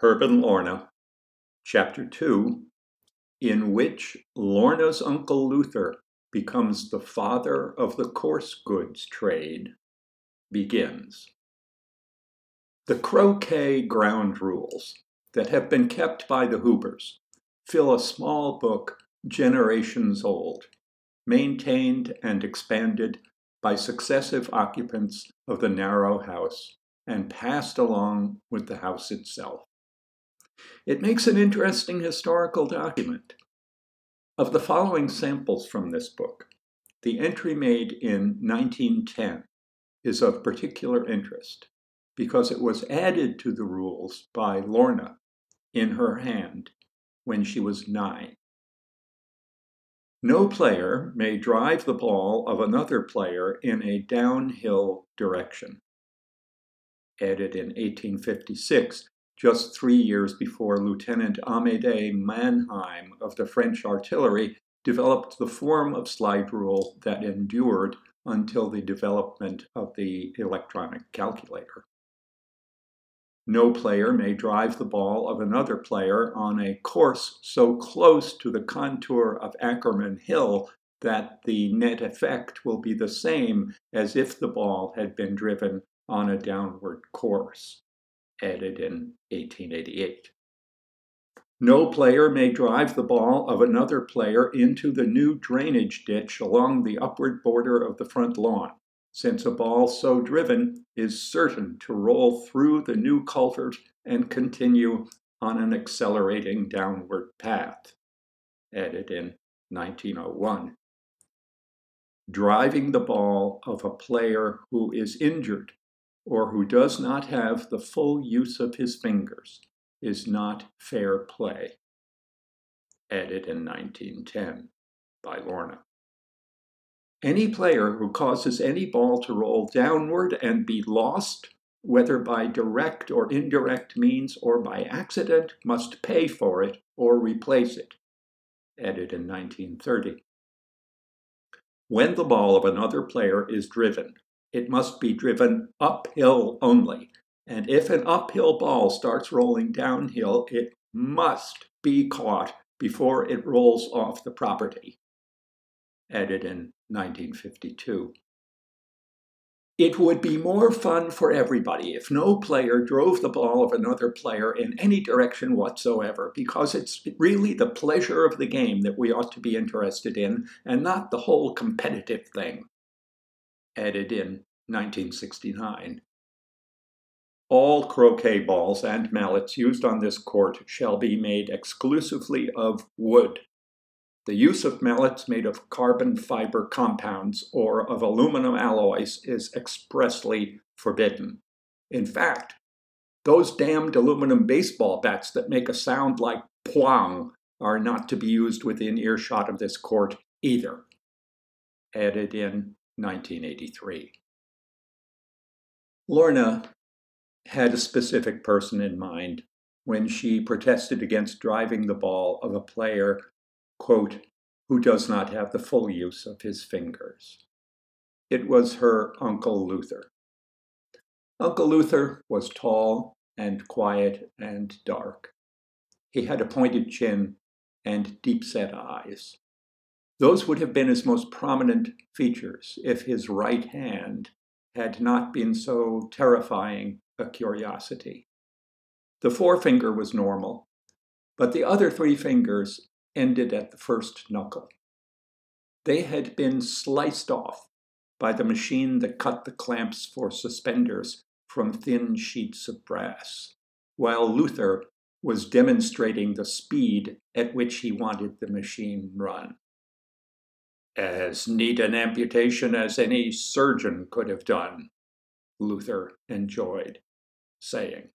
Herb and Lorna, Chapter 2, in which Lorna's Uncle Luther becomes the father of the coarse goods trade, begins. The croquet ground rules that have been kept by the Hubers fill a small book generations old, maintained and expanded by successive occupants of the narrow house and passed along with the house itself. It makes an interesting historical document. Of the following samples from this book, the entry made in 1910 is of particular interest because it was added to the rules by Lorna in her hand when she was nine. No player may drive the ball of another player in a downhill direction. Added in 1856, just three years before Lieutenant Amédée Mannheim of the French artillery developed the form of slide rule that endured until the development of the electronic calculator. No player may drive the ball of another player on a course so close to the contour of Ackerman Hill that the net effect will be the same as if the ball had been driven on a downward course added in 1888. No player may drive the ball of another player into the new drainage ditch along the upward border of the front lawn, since a ball so driven is certain to roll through the new culvert and continue on an accelerating downward path. Added in 1901. Driving the ball of a player who is injured or who does not have the full use of his fingers is not fair play. Added in 1910 by Lorna. Any player who causes any ball to roll downward and be lost, whether by direct or indirect means or by accident, must pay for it or replace it. Added in 1930. When the ball of another player is driven it must be driven uphill only. And if an uphill ball starts rolling downhill, it must be caught before it rolls off the property. Added in 1952. It would be more fun for everybody if no player drove the ball of another player in any direction whatsoever, because it's really the pleasure of the game that we ought to be interested in, and not the whole competitive thing added in 1969. All croquet balls and mallets used on this court shall be made exclusively of wood. The use of mallets made of carbon fiber compounds or of aluminum alloys is expressly forbidden. In fact, those damned aluminum baseball bats that make a sound like pwang are not to be used within earshot of this court either. Added in 1983. Lorna had a specific person in mind when she protested against driving the ball of a player, quote, who does not have the full use of his fingers. It was her Uncle Luther. Uncle Luther was tall and quiet and dark. He had a pointed chin and deep set eyes. Those would have been his most prominent features if his right hand had not been so terrifying a curiosity. The forefinger was normal, but the other three fingers ended at the first knuckle. They had been sliced off by the machine that cut the clamps for suspenders from thin sheets of brass, while Luther was demonstrating the speed at which he wanted the machine run as neat an amputation as any surgeon could have done, Luther enjoyed saying.